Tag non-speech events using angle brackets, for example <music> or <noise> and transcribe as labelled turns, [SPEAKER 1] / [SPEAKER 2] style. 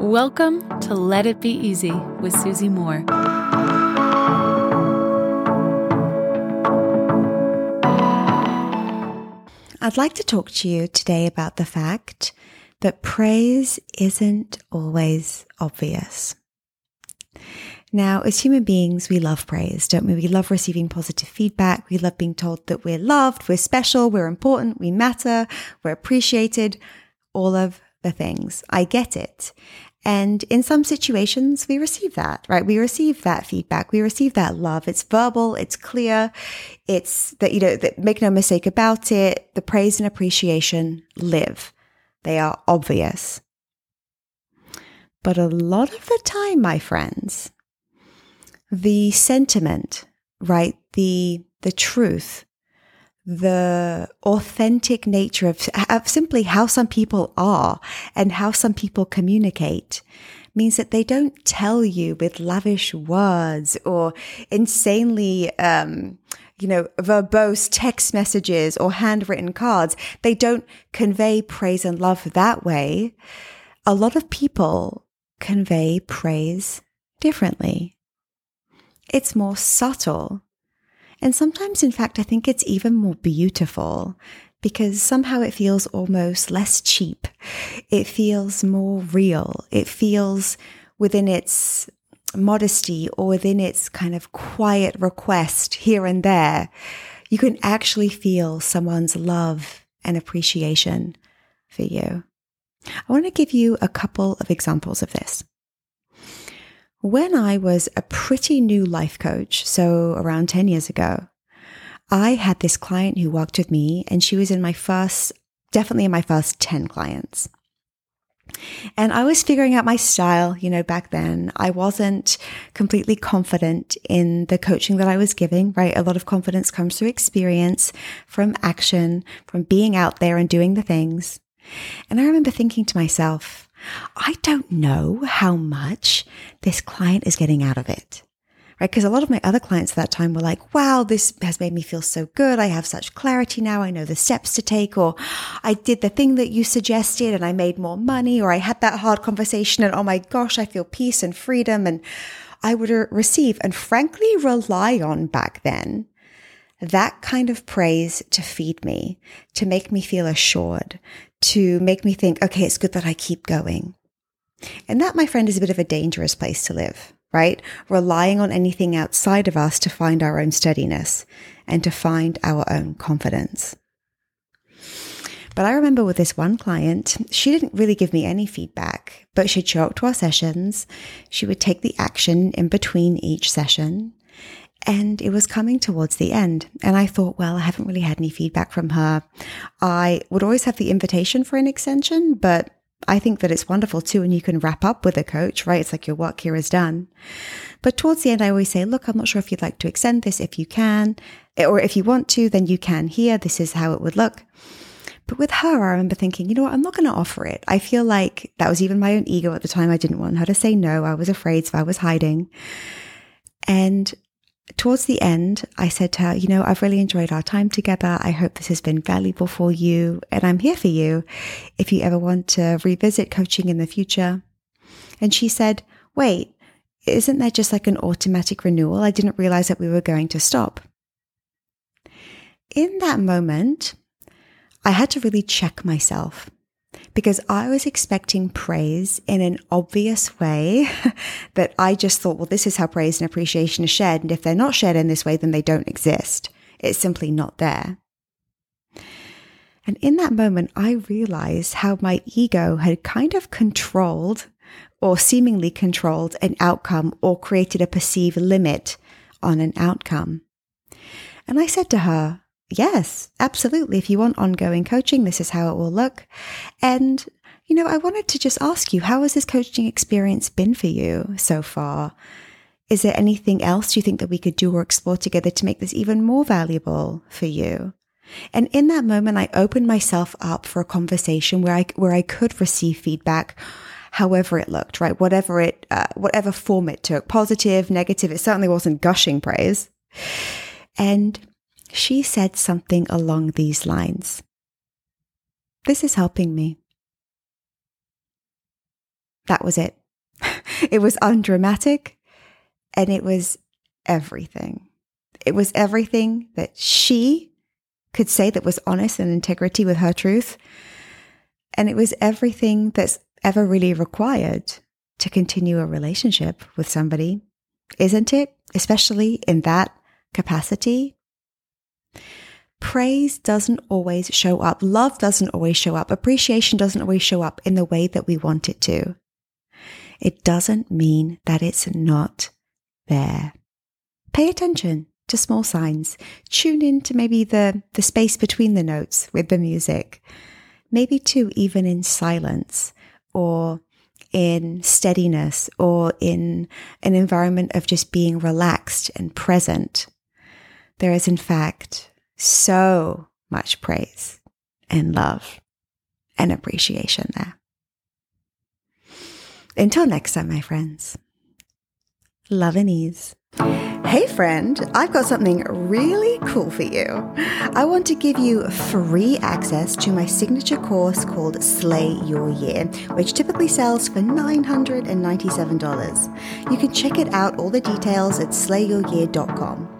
[SPEAKER 1] Welcome to Let It Be Easy with Susie Moore.
[SPEAKER 2] I'd like to talk to you today about the fact that praise isn't always obvious. Now, as human beings, we love praise, don't we? We love receiving positive feedback. We love being told that we're loved, we're special, we're important, we matter, we're appreciated, all of the things. I get it. And in some situations, we receive that, right? We receive that feedback. We receive that love. It's verbal. It's clear. It's that, you know, that make no mistake about it. The praise and appreciation live. They are obvious. But a lot of the time, my friends, the sentiment, right? The, the truth, the authentic nature of, of, simply how some people are and how some people communicate means that they don't tell you with lavish words or insanely, um, you know, verbose text messages or handwritten cards. They don't convey praise and love that way. A lot of people convey praise differently. It's more subtle. And sometimes, in fact, I think it's even more beautiful because somehow it feels almost less cheap. It feels more real. It feels within its modesty or within its kind of quiet request here and there. You can actually feel someone's love and appreciation for you. I want to give you a couple of examples of this. When I was a pretty new life coach, so around 10 years ago, I had this client who worked with me, and she was in my first, definitely in my first 10 clients. And I was figuring out my style, you know, back then. I wasn't completely confident in the coaching that I was giving, right? A lot of confidence comes through experience, from action, from being out there and doing the things. And I remember thinking to myself, I don't know how much this client is getting out of it. Right. Because a lot of my other clients at that time were like, wow, this has made me feel so good. I have such clarity now. I know the steps to take, or I did the thing that you suggested and I made more money, or I had that hard conversation and oh my gosh, I feel peace and freedom. And I would receive and frankly rely on back then that kind of praise to feed me, to make me feel assured, to make me think, okay, it's good that I keep going. And that, my friend, is a bit of a dangerous place to live, right? Relying on anything outside of us to find our own steadiness and to find our own confidence. But I remember with this one client, she didn't really give me any feedback, but she'd show up to our sessions. She would take the action in between each session. And it was coming towards the end. And I thought, well, I haven't really had any feedback from her. I would always have the invitation for an extension, but I think that it's wonderful too. And you can wrap up with a coach, right? It's like your work here is done. But towards the end, I always say, look, I'm not sure if you'd like to extend this. If you can, or if you want to, then you can here. This is how it would look. But with her, I remember thinking, you know what? I'm not going to offer it. I feel like that was even my own ego at the time. I didn't want her to say no. I was afraid, so I was hiding. And towards the end, I said to her, You know, I've really enjoyed our time together. I hope this has been valuable for you. And I'm here for you if you ever want to revisit coaching in the future. And she said, Wait, isn't that just like an automatic renewal? I didn't realize that we were going to stop. In that moment, I had to really check myself because I was expecting praise in an obvious way <laughs> that I just thought, well, this is how praise and appreciation is shared. And if they're not shared in this way, then they don't exist. It's simply not there. And in that moment, I realized how my ego had kind of controlled or seemingly controlled an outcome or created a perceived limit on an outcome. And I said to her, Yes, absolutely. If you want ongoing coaching, this is how it will look. And, you know, I wanted to just ask you, how has this coaching experience been for you so far? Is there anything else you think that we could do or explore together to make this even more valuable for you? And in that moment, I opened myself up for a conversation where I, where I could receive feedback, however it looked, right? Whatever it, uh, whatever form it took, positive, negative. It certainly wasn't gushing praise. And she said something along these lines This is helping me. That was it. <laughs> it was undramatic and it was everything. It was everything that she could say that was honest and integrity with her truth. And it was everything that's ever really required to continue a relationship with somebody, isn't it? Especially in that capacity. Praise doesn't always show up. Love doesn't always show up. Appreciation doesn't always show up in the way that we want it to. It doesn't mean that it's not there. Pay attention to small signs. Tune in to maybe the, the space between the notes with the music. Maybe too, even in silence or in steadiness or in an environment of just being relaxed and present. There is, in fact, so much praise and love and appreciation there. Until next time, my friends, love and ease. Hey, friend, I've got something really cool for you. I want to give you free access to my signature course called Slay Your Year, which typically sells for $997. You can check it out, all the details at slayyouryear.com.